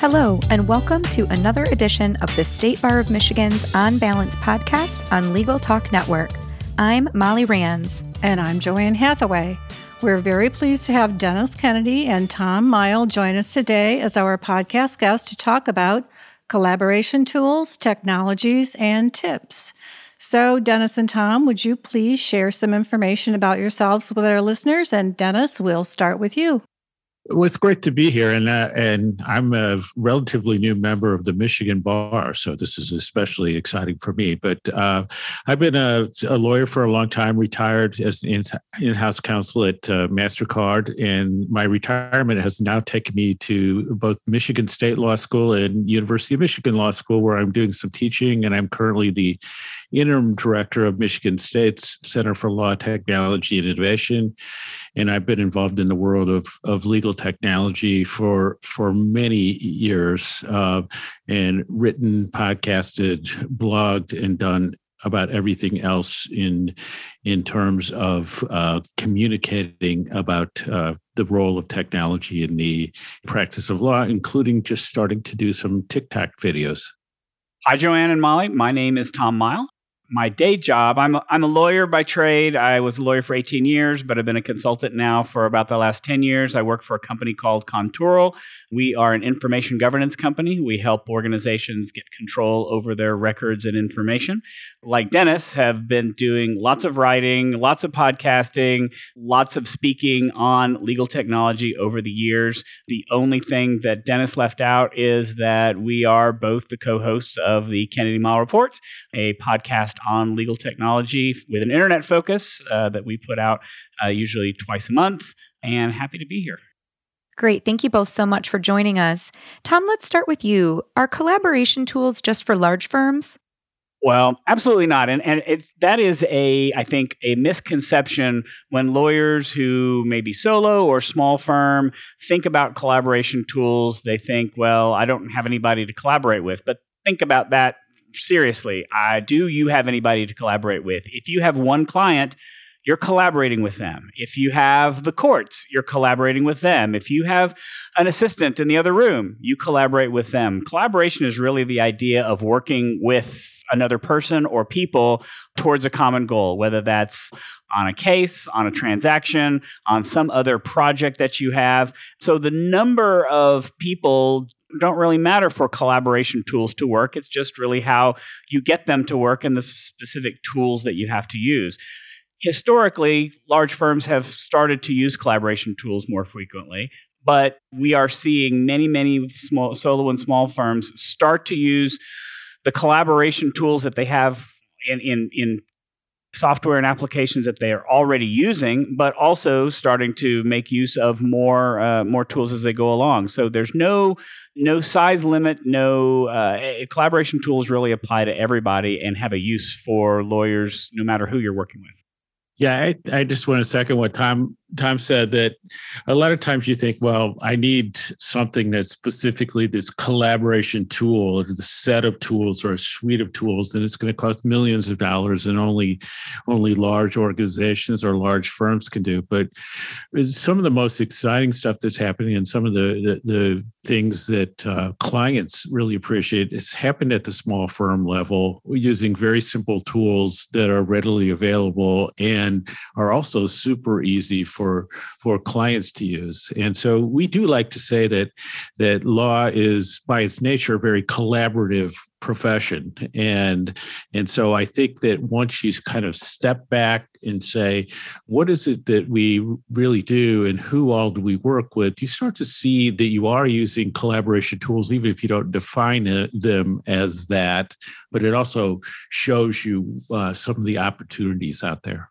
Hello, and welcome to another edition of the State Bar of Michigan's On Balance podcast on Legal Talk Network. I'm Molly Ranns. And I'm JoAnn Hathaway. We're very pleased to have Dennis Kennedy and Tom Mighell join us today as our podcast guests to talk about collaboration tools, technologies, and tips. So, Dennis and Tom, would you please share some information about yourselves with our listeners? And Dennis, we'll start with you. Well, it's great to be here, and uh, and I'm a relatively new member of the Michigan Bar, so this is especially exciting for me. But uh, I've been a, a, lawyer for a long time, retired as in, in-house counsel at uh, Mastercard, and my retirement has now taken me to both Michigan State Law School and University of Michigan Law School, where I'm doing some teaching, and I'm currently the interim director of Michigan State's Center for Law, Technology, and Innovation. And I've been involved in the world of, of legal technology for, for many years uh, and written, podcasted, blogged, and done about everything else in in terms of uh, communicating about uh, the role of technology in the practice of law, including just starting to do some TikTok videos. Hi, JoAnn and Molly. My name is Tom Mighell my day job, I'm a, I'm a lawyer by trade. I was a lawyer for 18 years, but I've been a consultant now for about the last 10 years. I work for a company called Contoural. We are an information governance company. We help organizations get control over their records and information. Like Dennis, have been doing lots of writing, lots of podcasting, lots of speaking on legal technology over the years. The only thing that Dennis left out is that we are both the co-hosts of the Kennedy Mighell Report, a podcast on legal technology with an internet focus uh, that we put out uh, usually twice a month. And happy to be here. Great. Thank you both so much for joining us. Tom, let's start with you. Are collaboration tools just for large firms? Well, absolutely not. And and it, that is a I think a misconception when lawyers who may be solo or small firm think about collaboration tools. They think, well, I don't have anybody to collaborate with. But think about that seriously, do you have anybody to collaborate with? If you have one client, you're collaborating with them. If you have the courts, you're collaborating with them. If you have an assistant in the other room, you collaborate with them. Collaboration is really the idea of working with another person or people towards a common goal, whether that's on a case, on a transaction, on some other project that you have. So the number of people don't really matter for collaboration tools to work. It's just really how you get them to work and the specific tools that you have to use. Historically, large firms have started to use collaboration tools more frequently, but we are seeing many, many small solo and small firms start to use the collaboration tools that they have in, in, in software and applications that they are already using, but also starting to make use of more uh, more tools as they go along. So there's no no size limit, no uh, collaboration tools really apply to everybody and have a use for lawyers, no matter who you're working with. Yeah, I, I just want to second what Tom Tom said that a lot of times you think, well, I need something that's specifically this collaboration tool or the set of tools or a suite of tools, and it's going to cost millions of dollars, and only only large organizations or large firms can do. But some of the most exciting stuff that's happening, and some of the the, the things that uh, clients really appreciate, it's happened at the small firm level using very simple tools that are readily available and are also super easy for for for clients to use. And so we do like to say that that law is by its nature a very collaborative profession. And and so i think that once you kind of step back and say what is it that we really do and who all do we work with? you start to see that you are using collaboration tools even if you don't define them as that. But it also shows you uh, some of the opportunities out there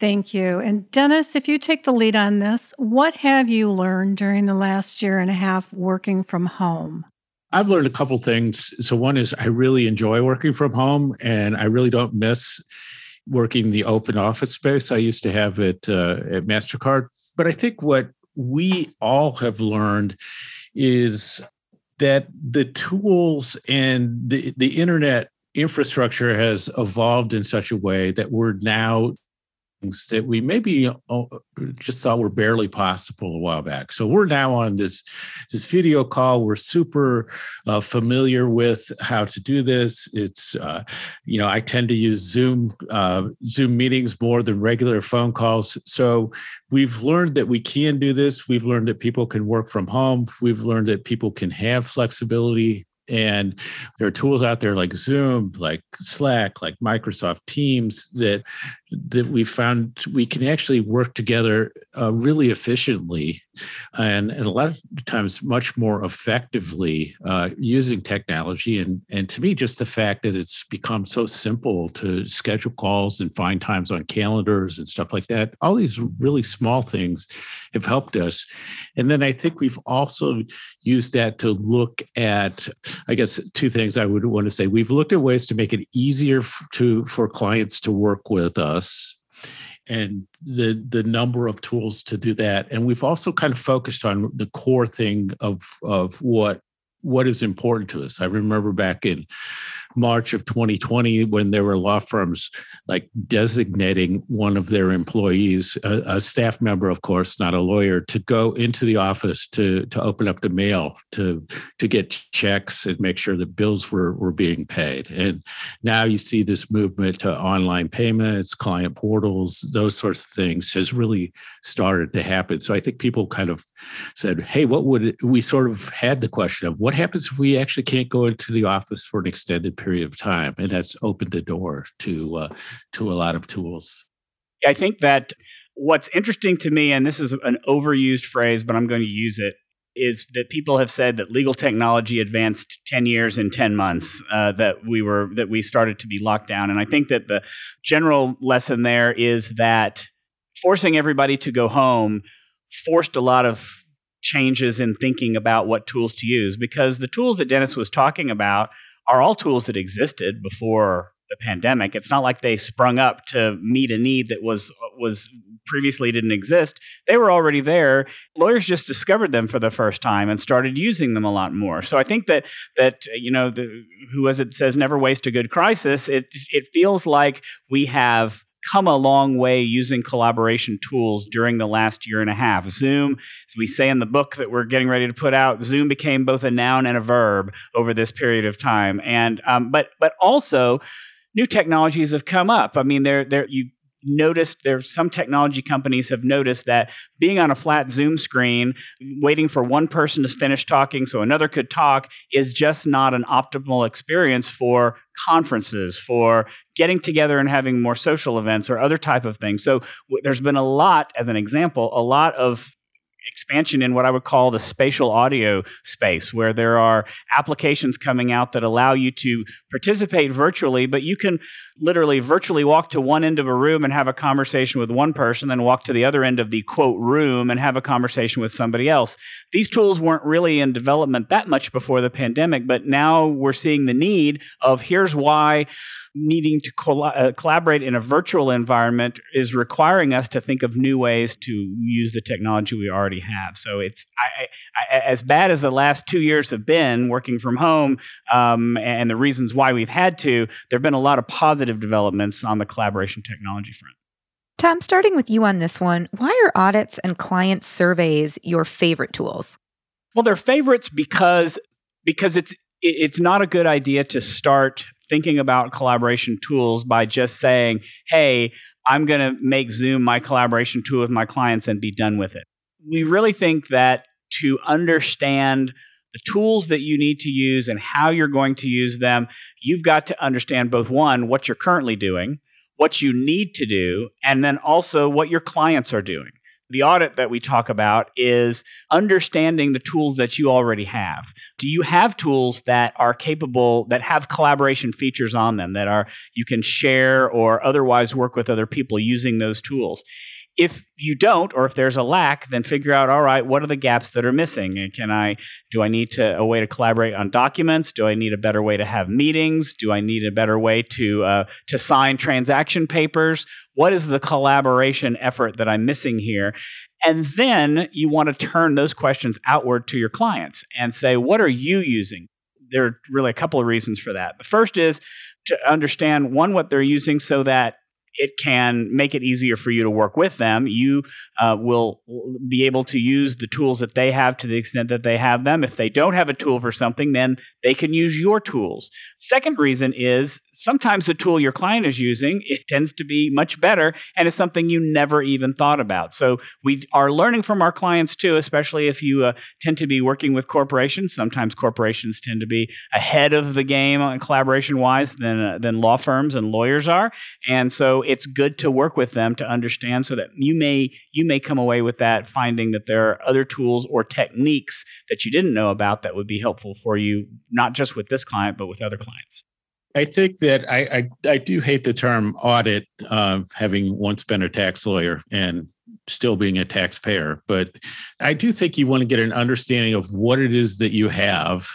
Thank you. And Dennis, if you take the lead on this, what have you learned during the last year and a half working from home? I've learned a couple things. So one is I really enjoy working from home and I really don't miss working the open office space I used to have at uh, at Mastercard. But I think what we all have learned is that the tools and the, the internet infrastructure has evolved in such a way that we're now that we maybe uh, just thought were barely possible a while back. So we're now on this this video call. We're super uh, familiar with how to do this. It's uh, you know I tend to use Zoom uh, Zoom meetings more than regular phone calls. So we've learned that we can do this. We've learned that people can work from home. We've learned that people can have flexibility and there are tools out there like Zoom, like Slack, like Microsoft Teams that that we found we can actually work together uh, really efficiently and, and a lot of times much more effectively uh, using technology. And and to me just the fact that it's become so simple to schedule calls and find times on calendars and stuff like that all these really small things have helped us. And then i think we've also used that to look at i guess two things i would want to say. We've looked at ways to make it easier to for clients to work with us and the the number of tools to do that. And we've also kind of focused on the core thing of of what what is important to us i remember back in March of 2020 when there were law firms like designating one of their employees, a, a, staff member, of course, not a lawyer, to go into the office to to open up the mail to to get checks and make sure that bills were were being paid. And now you see this movement to online payments, client portals, those sorts of things has really started to happen. So I think people kind of said, "Hey, what would it, we sort of had the question of what happens if we actually can't go into the office for an extended period?" period of time, and that's opened the door to uh, to a lot of tools. I think that what's interesting to me, and this is an overused phrase, but I'm going to use it, is that people have said that legal technology advanced 10 years in 10 months uh, that we were that we started to be locked down and i think that the general lesson there is that forcing everybody to go home forced a lot of changes in thinking about what tools to use because the tools that dennis was talking about are all tools that existed before the pandemic. It's not like they sprung up to meet a need that was was previously didn't exist. They were already there. Lawyers just discovered them for the first time and started using them a lot more. So I think that that you know, the, who as it says, never waste a good crisis. It it feels like we have come a long way using collaboration tools during the last year and a half. Zoom, as we say in the book that we're getting ready to put out, Zoom became both a noun and a verb over this period of time. And um, but but also new technologies have come up. I mean, there there you noticed there some technology companies have noticed that being on a flat zoom screen waiting for one person to finish talking so another could talk is just not an optimal experience for conferences for getting together and having more social events or other type of things. So w- there's been a lot as an example a lot of expansion in what I would call the spatial audio space, where there are applications coming out that allow you to participate virtually, but you can literally virtually walk to one end of a room and have a conversation with one person, then walk to the other end of the quote room and have a conversation with somebody else. These tools weren't really in development that much before the pandemic, but now we're seeing the need of here's why needing to uh, collaborate in a virtual environment is requiring us to think of new ways to use the technology we already have. So it's I, I, as bad as the last two years have been working from home um, and the reasons why we've had to. There have been a lot of positive developments on the collaboration technology front. Tom, starting with you on this one, why are audits and client surveys your favorite tools? Well, they're favorites because because it's it's not a good idea to start thinking about collaboration tools by just saying, hey, I'm going to make Zoom my collaboration tool with my clients and be done with it. We really think that to understand the tools that you need to use and how you're going to use them, you've got to understand both one, what you're currently doing, what you need to do, and then also what your clients are doing the audit that we talk about is understanding the tools that you already have. Do you have tools that are capable that have collaboration features on them that are you can share or otherwise work with other people using those tools? If you don't or if there's a lack then figure out all right what are the gaps that are missing? And can i do i need to a way to collaborate on documents? Do i need a better way to have meetings? Do i need a better way to uh, to sign transaction papers? What is the collaboration effort that i'm missing here? And then you want to turn those questions outward to your clients and say what are you using? There are really a couple of reasons for that. The first is to understand one what they're using so that it can make it easier for you to work with them. You uh, will be able to use the tools that they have to the extent that they have them. If they don't have a tool for something, then they can use your tools. Second reason is sometimes the tool your client is using it tends to be much better and it's something you never even thought about. So we are learning from our clients too, especially if you uh, tend to be working with corporations. Sometimes corporations tend to be ahead of the game on collaboration wise than uh, than law firms and lawyers are, and so it's good to work with them to understand so that you may you may come away with that finding that there are other tools or techniques that you didn't know about that would be helpful for you, not just with this client but with other clients. I think that I, I, I do hate the term audit, uh, having once been a tax lawyer and still being a taxpayer. But I do think you want to get an understanding of what it is that you have.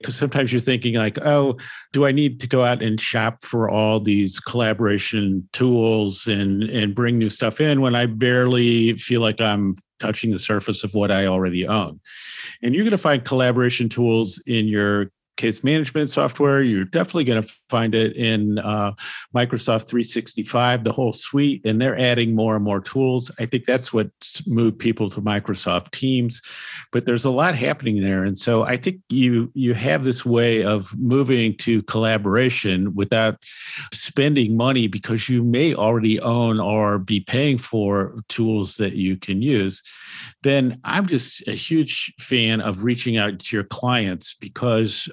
Because sometimes you're thinking, like, oh, do I need to go out and shop for all these collaboration tools and, and bring new stuff in when I barely feel like I'm touching the surface of what I already own? And you're going to find collaboration tools in your case management software. You're definitely going to find it in uh, Microsoft 365, the whole suite, and they're adding more and more tools. I think that's what moved people to Microsoft Teams, but there's a lot happening there, and so I think you you have this way of moving to collaboration without spending money because you may already own or be paying for tools that you can use. Then I'm just a huge fan of reaching out to your clients because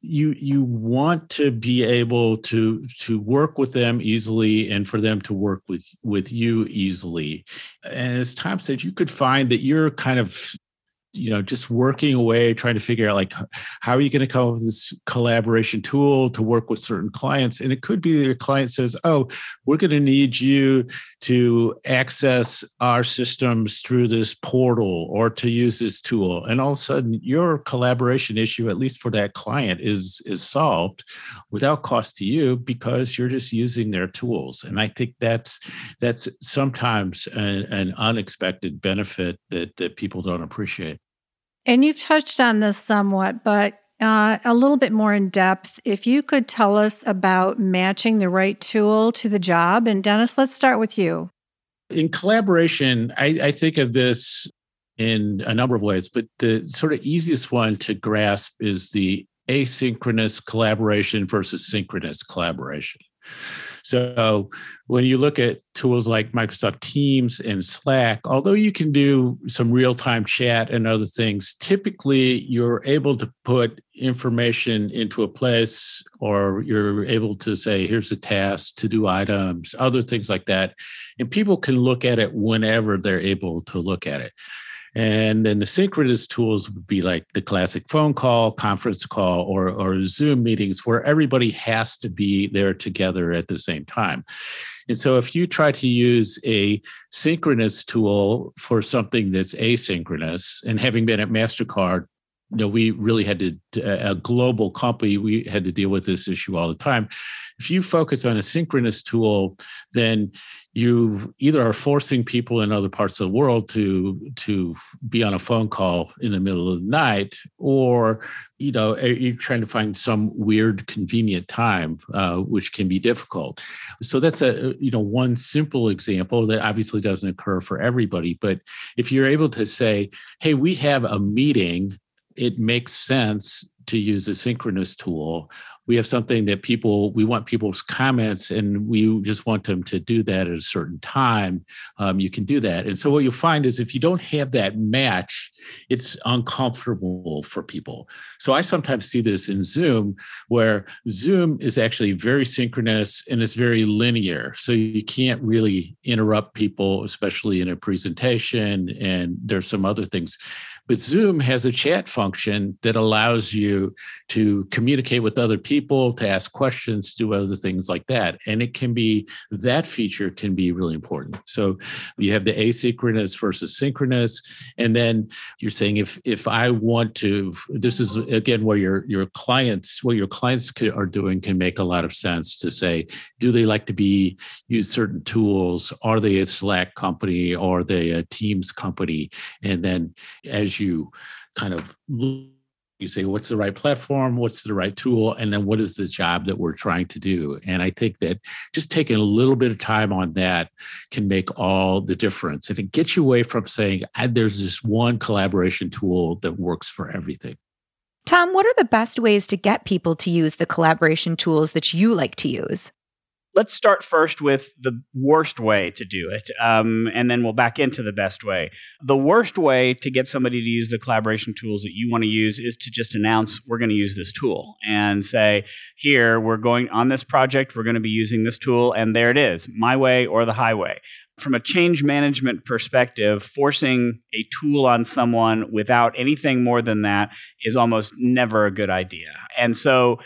you you want to be able to to work with them easily and for them to work with with you easily. And as tom said you could find that you're kind of you know just working away trying to figure out like how are you going to come up with this collaboration tool to work with certain clients? And it could be that your client says oh we're going to need you to access our systems through this portal or to use this tool. And all of a sudden your collaboration issue at least for that client is is solved without cost to you because you're just using their tools. And i think that's that's sometimes an, an unexpected benefit that that people don't appreciate and you've touched on this somewhat, but uh, a little bit more in depth. If you could tell us about matching the right tool to the job. And Dennis, let's start with you. In collaboration, I, I think of this in a number of ways, but the sort of easiest one to grasp is the asynchronous collaboration versus synchronous collaboration. So when you look at tools like Microsoft Teams and Slack, although you can do some real time chat and other things, typically you're able to put information into a place or you're able to say, here's a task to do items, other things like that. And people can look at it whenever they're able to look at it. And then the synchronous tools would be like the classic phone call, conference call, or, or Zoom meetings where everybody has to be there together at the same time. And so if you try to use a synchronous tool for something that's asynchronous, and having been at MasterCard, you know, we really had to, a global company, we had to deal with this issue all the time. If you focus on a synchronous tool, then you either are forcing people in other parts of the world to to be on a phone call in the middle of the night or you know you're trying to find some weird convenient time uh, which can be difficult. So that's a you know one simple example that obviously doesn't occur for everybody but if you're able to say hey we have a meeting. It makes sense to use a synchronous tool we have something that people we want people's comments and we just want them to do that at a certain time um, you can do that. And so what you'll find is if you don't have that match it's uncomfortable for people. So i sometimes see this in zoom where zoom is actually very synchronous and it's very linear. So you can't really interrupt people especially in a presentation and there's some other things but Zoom has a chat function that allows you to communicate with other people, to ask questions, do other things like that. And it can be that feature can be really important. So you have the asynchronous versus synchronous. And then you're saying if if I want to, this is again where your your clients, what your clients are doing can make a lot of sense to say, do they like to be use certain tools? Are they a Slack company? Are they a Teams company? And then as you kind of look, you say what's the right platform? What's the right tool? And then what is the job that we're trying to do? And i think that just taking a little bit of time on that can make all the difference. And it gets you away from saying there's this one collaboration tool that works for everything. Tom what are the best ways to get people to use the collaboration tools that you like to use let's start first with the worst way to do it, um, and then we'll back into the best way. The worst way to get somebody to use the collaboration tools that you want to use is to just announce we're going to use this tool and say, here, we're going on this project, we're going to be using this tool, and there it is, my way or the highway. From a change management perspective, forcing a tool on someone without anything more than that is almost never a good idea. And so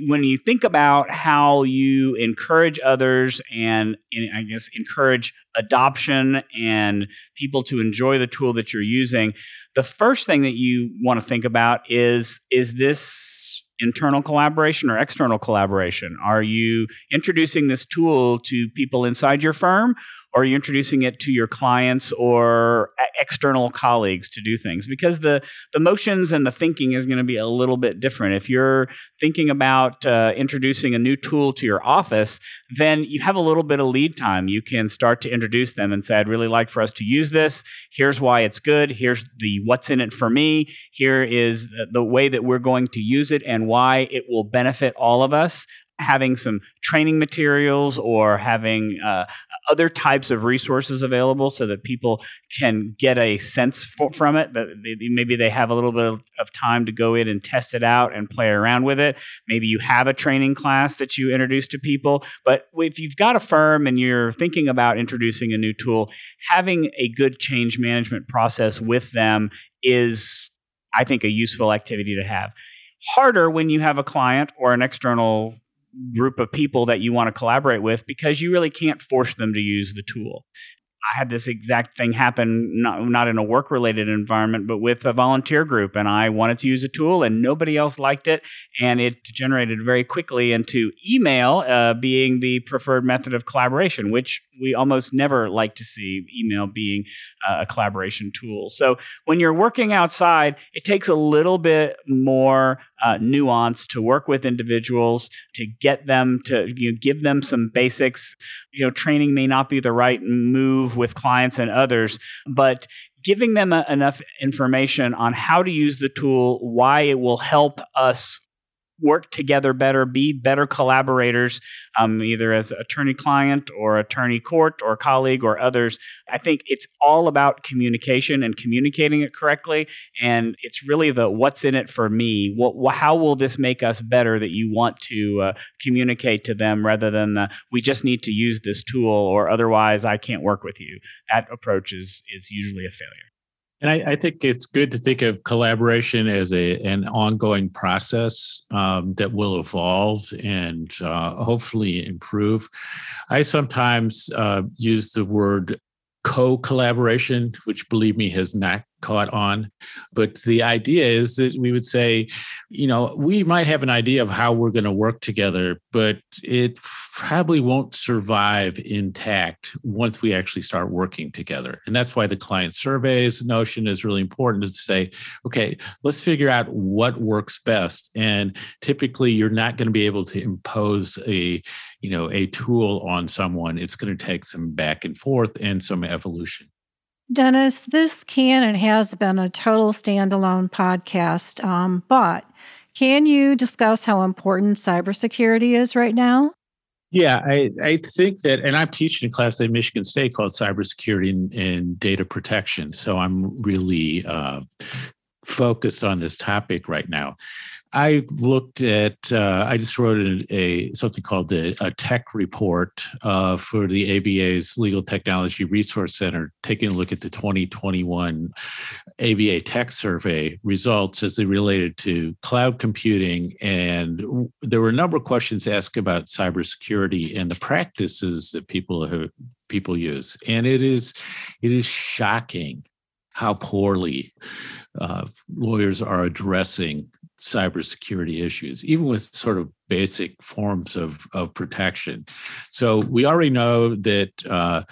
when you think about how you encourage others and, and, I guess encourage adoption and people to enjoy the tool that you're using, the first thing that you want to think about is is this internal collaboration or external collaboration? Are you introducing this tool to people inside your firm are you introducing it to your clients or external colleagues to do things? Because the the motions and the thinking is going to be a little bit different. If you're thinking about uh, introducing a new tool to your office then you have a little bit of lead time. You can start to introduce them and say i'd really like for us to use this. Here's why it's good. Here's the what's in it for me. Here is the, the way that we're going to use it and why it will benefit all of us having some training materials or having uh, other types of resources available so that people can get a sense for, from it that maybe they have a little bit of, of time to go in and test it out and play around with it. Maybe you have a training class that you introduce to people but if you've got a firm and you're thinking about introducing a new tool having a good change management process with them is i think a useful activity to have. Harder when you have a client or an external group of people that you want to collaborate with because you really can't force them to use the tool. I had this exact thing happen, not, not in a work related environment, but with a volunteer group. And I wanted to use a tool and nobody else liked it. And it generated very quickly into email uh, being the preferred method of collaboration, which we almost never like to see email being uh, a collaboration tool. So when you're working outside, it takes a little bit more uh, nuance to work with individuals to get them to you know, give them some basics. You know, training may not be the right move with clients and others, but giving them a, enough information on how to use the tool, why it will help us work together better, be better collaborators, um, either as attorney client or attorney court or colleague or others. I think it's all about communication and communicating it correctly. And it's really the what's in it for me. What, how will this make us better that you want to uh, communicate to them rather than the, we just need to use this tool or otherwise I can't work with you. That approach is, is usually a failure. And I, I, think it's good to think of collaboration as a an ongoing process um, that will evolve and uh, hopefully improve. I sometimes uh, use the word co-collaboration, which believe me has not caught on. But the idea is that we would say, you know, we might have an idea of how we're going to work together, but it probably won't survive intact once we actually start working together. And that's why the client surveys notion is really important to say, okay, let's figure out what works best. And typically you're not going to be able to impose a, you know, a tool on someone. It's going to take some back and forth and some evolution. Dennis, this can and has been a total standalone podcast, um, but can you discuss how important cybersecurity is right now? Yeah, I, I think that, and I'm teaching a class at Michigan State called Cybersecurity and, and Data Protection. So I'm really uh, focused on this topic right now. I looked at. Uh, I just wrote a, a something called a, a tech report uh, for the ABA's Legal Technology Resource Center, taking a look at the 2021 ABA Tech Survey results as they related to cloud computing, and there were a number of questions asked about cybersecurity and the practices that people have people use, and it is it is shocking how poorly uh, lawyers are addressing cybersecurity issues, even with sort of basic forms of, of protection. So we already know that uh,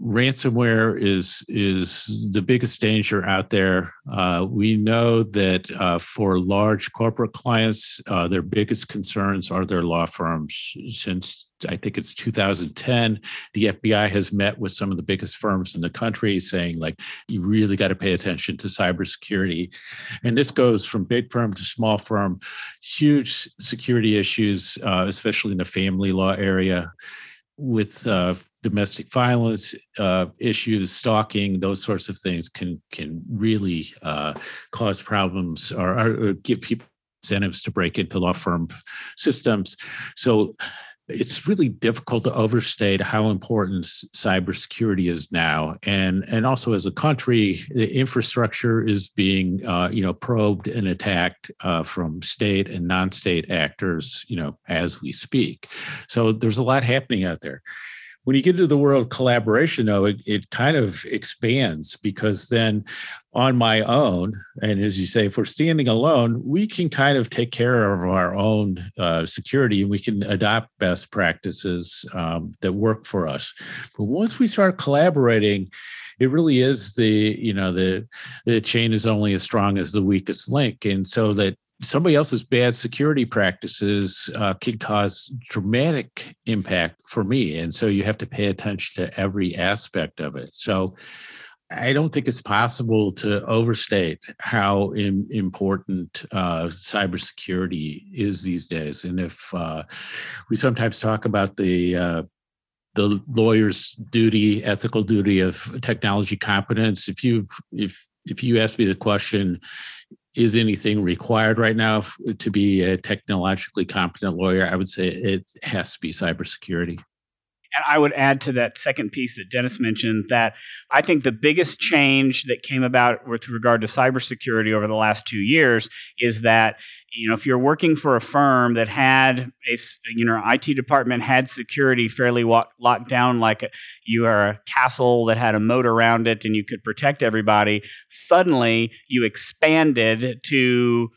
ransomware is is the biggest danger out there. Uh, we know that uh, for large corporate clients, uh, their biggest concerns are their law firms. Since I think it's 2010, the FBI has met with some of the biggest firms in the country, saying like you really got to pay attention to cybersecurity, and this goes from big firm to small firm. Huge security issues, uh, especially in the family law area with uh, domestic violence uh, issues, stalking, those sorts of things can can really uh, cause problems or, or, give people incentives to break into law firm systems. So it's really difficult to overstate how important cybersecurity is now, and and also as a country, the infrastructure is being uh, you know probed and attacked uh, from state and non-state actors, you know, as we speak. So there's a lot happening out there when you get into the world of collaboration though it, it kind of expands because then on my own. And as you say if we're standing alone we can kind of take care of our own uh, security and we can adopt best practices um, that work for us. But once we start collaborating it really is the you know the the chain is only as strong as the weakest link. And so that somebody else's bad security practices uh, can cause dramatic impact for me. And so you have to pay attention to every aspect of it. So i don't think it's possible to overstate how in, important uh, cybersecurity is these days and if uh, we sometimes talk about the uh, the lawyer's duty ethical duty of technology competence if you if if you ask me the question is anything required right now to be a technologically competent lawyer? I would say it has to be cybersecurity. And I would add to that second piece that Dennis mentioned that I think the biggest change that came about with regard to cybersecurity over the last two years is that you know if you're working for a firm that had a you know IT department had security fairly locked down like a, you are a castle that had a moat around it and you could protect everybody suddenly you expanded to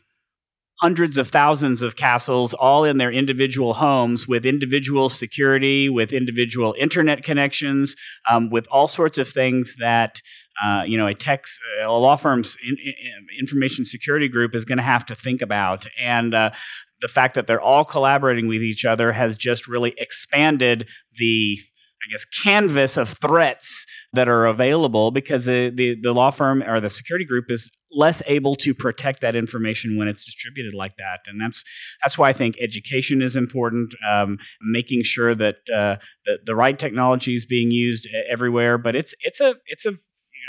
hundreds of thousands of castles all in their individual homes with individual security with individual internet connections um, with all sorts of things that uh, you know, a tech, a law firm's in, in, information security group is going to have to think about. And uh, the fact that they're all collaborating with each other has just really expanded the I guess, canvas of threats that are available because the, the, the, law firm or the security group is less able to protect that information when it's distributed like that. And that's that's why I think education is important, um, making sure that uh, the, the right technology is being used everywhere. But it's it's a it's a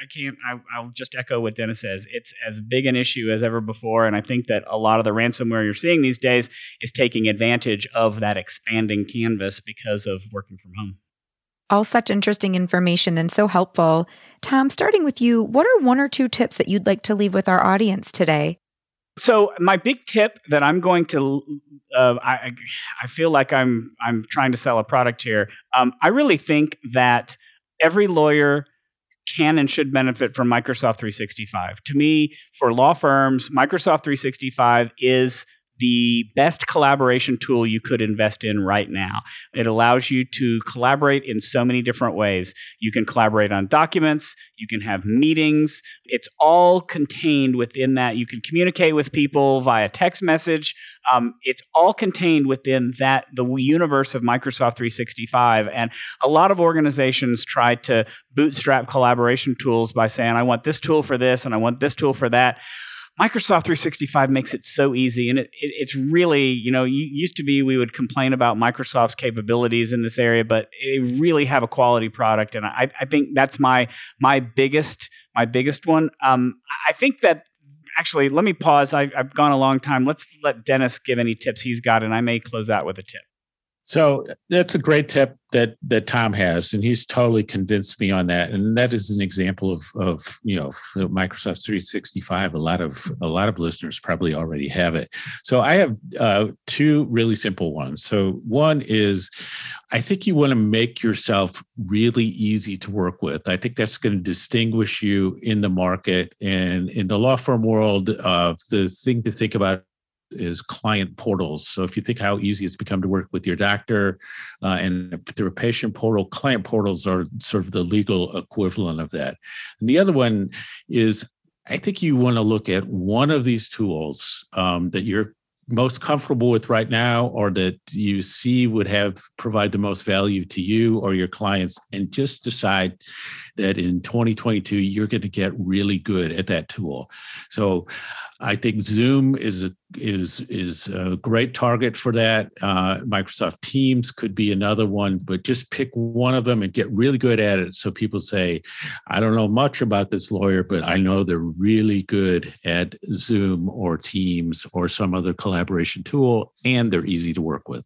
I can't. I, will just echo what Dennis says. It's as big an issue as ever before, and I think that a lot of the ransomware you're seeing these days is taking advantage of that expanding canvas because of working from home. All such interesting information and so helpful. Tom, starting with you, what are one or two tips that you'd like to leave with our audience today? So my big tip that I'm going to, uh, I, I feel like I'm I'm trying to sell a product here. Um, I really think that every lawyer can and should benefit from Microsoft 365. To me, for law firms, Microsoft 365 is the best collaboration tool you could invest in right now. It allows you to collaborate in so many different ways. You can collaborate on documents, you can have meetings. It's all contained within that. You can communicate with people via text message. Um, it's all contained within that the universe of Microsoft 365. And a lot of organizations try to bootstrap collaboration tools by saying, I want this tool for this and I want this tool for that. Microsoft 365 makes it so easy, and it, it, it's really, you know, used to be we would complain about Microsoft's capabilities in this area, but they really have a quality product, and I, I think that's my my biggest my biggest one. Um, I think that actually, let me pause. I, I've gone a long time. Let's let Dennis give any tips he's got, and I may close out with a tip. So that's a great tip that that Tom has, and he's totally convinced me on that. And that is an example of of you know Microsoft 365. A lot of a lot of listeners probably already have it. So I have uh, two really simple ones. So one is, I think you want to make yourself really easy to work with. I think that's going to distinguish you in the market and in the law firm world. Uh, the thing to think about is client portals. So if you think how easy it's become to work with your doctor uh, and through a patient portal, client portals are sort of the legal equivalent of that. And the other one is I think you want to look at one of these tools um, that you're most comfortable with right now or that you see would have provide the most value to you or your clients and just decide that in 2022 you're going to get really good at that tool so I think Zoom is a is is a great target for that. Uh, Microsoft Teams could be another one, but just pick one of them and get really good at it. So people say, "I don't know much about this lawyer, but I know they're really good at Zoom or Teams or some other collaboration tool, and they're easy to work with."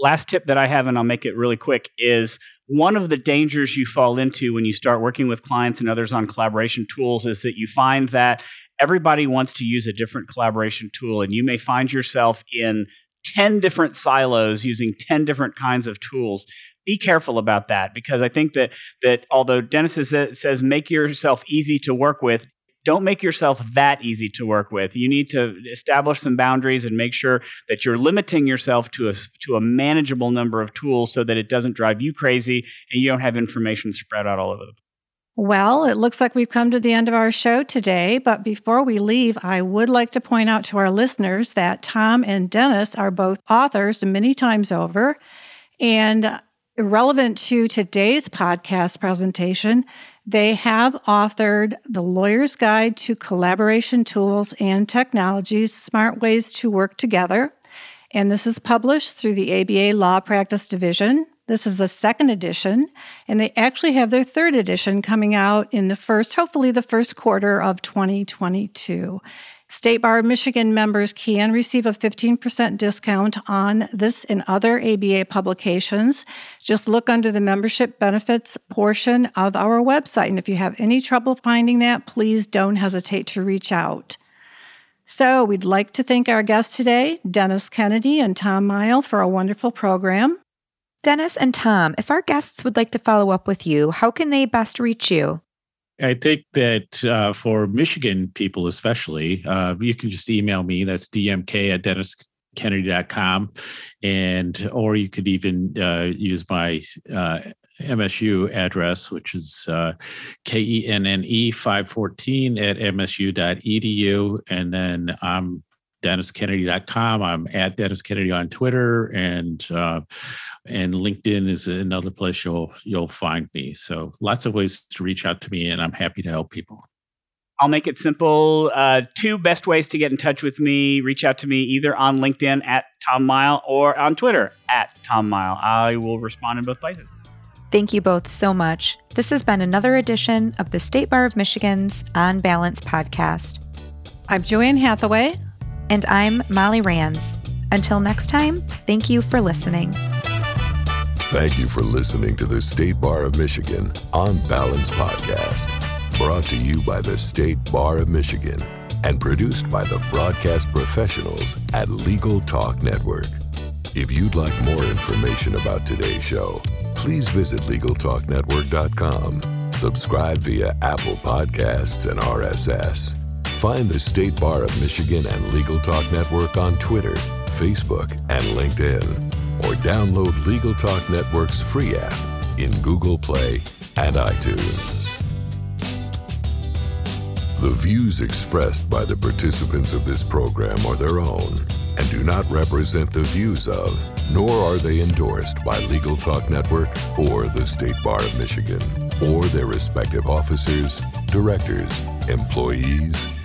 last tip that I have, and I'll make it really quick, is one of the dangers you fall into when you start working with clients and others on collaboration tools is that you find that everybody wants to use a different collaboration tool, and you may find yourself in 10 different silos using 10 different kinds of tools. Be careful about that because i think that that although dennis says make yourself easy to work with don't make yourself that easy to work with. You need to establish some boundaries and make sure that you're limiting yourself to a to a manageable number of tools so that it doesn't drive you crazy and you don't have information spread out all over the place well, it looks like we've come to the end of our show today, but before we leave, I would like to point out to our listeners that Tom and Dennis are both authors many times over. And relevant to today's podcast presentation, they have authored The Lawyer's Guide to Collaboration Tools and Technologies Smart Ways to Work Together. And this is published through the ABA Law Practice Division. This is the second edition, and they actually have their third edition coming out in the first, hopefully, the first quarter of 2022. State Bar of Michigan members can receive a 15% discount on this and other ABA publications. Just look under the membership benefits portion of our website. And if you have any trouble finding that, please don't hesitate to reach out. So, we'd like to thank our guests today, Dennis Kennedy and Tom Mighell, for a wonderful program. Dennis and Tom, if our guests would like to follow up with you, how can they best reach you? I think that uh, for Michigan people, especially, uh, you can just email me. That's dmk at denniskennedy.com. And, or you could even uh, use my uh, MSU address, which is uh, K-E-N-N-E 514 at msu.edu. And then I'm DennisKennedy.com. I'm at Dennis Kennedy on Twitter, and uh, and LinkedIn is another place you'll you'll find me. So lots of ways to reach out to me, and I'm happy to help people. I'll make it simple. Uh, two best ways to get in touch with me: reach out to me either on LinkedIn at Tom Mighell or on Twitter at Tom Mighell. I will respond in both places. Thank you both so much. This has been another edition of the State Bar of Michigan's On Balance podcast. I'm JoAnn Hathaway. And I'm Molly Ranns. Until next time, thank you for listening. Thank you for listening to the State Bar of Michigan On Balance podcast, brought to you by the State Bar of Michigan and produced by the broadcast professionals at Legal Talk Network. If you'd like more information about today's show, please visit LegalTalkNetwork.com. Subscribe via Apple Podcasts and RSS Find the State Bar of Michigan and Legal Talk Network on Twitter, Facebook, and LinkedIn. Or download Legal Talk Network's free app in Google Play and iTunes. The views expressed by the participants of this program are their own and do not represent the views of, nor are they endorsed by Legal Talk Network or the State Bar of Michigan or their respective officers, directors, employees,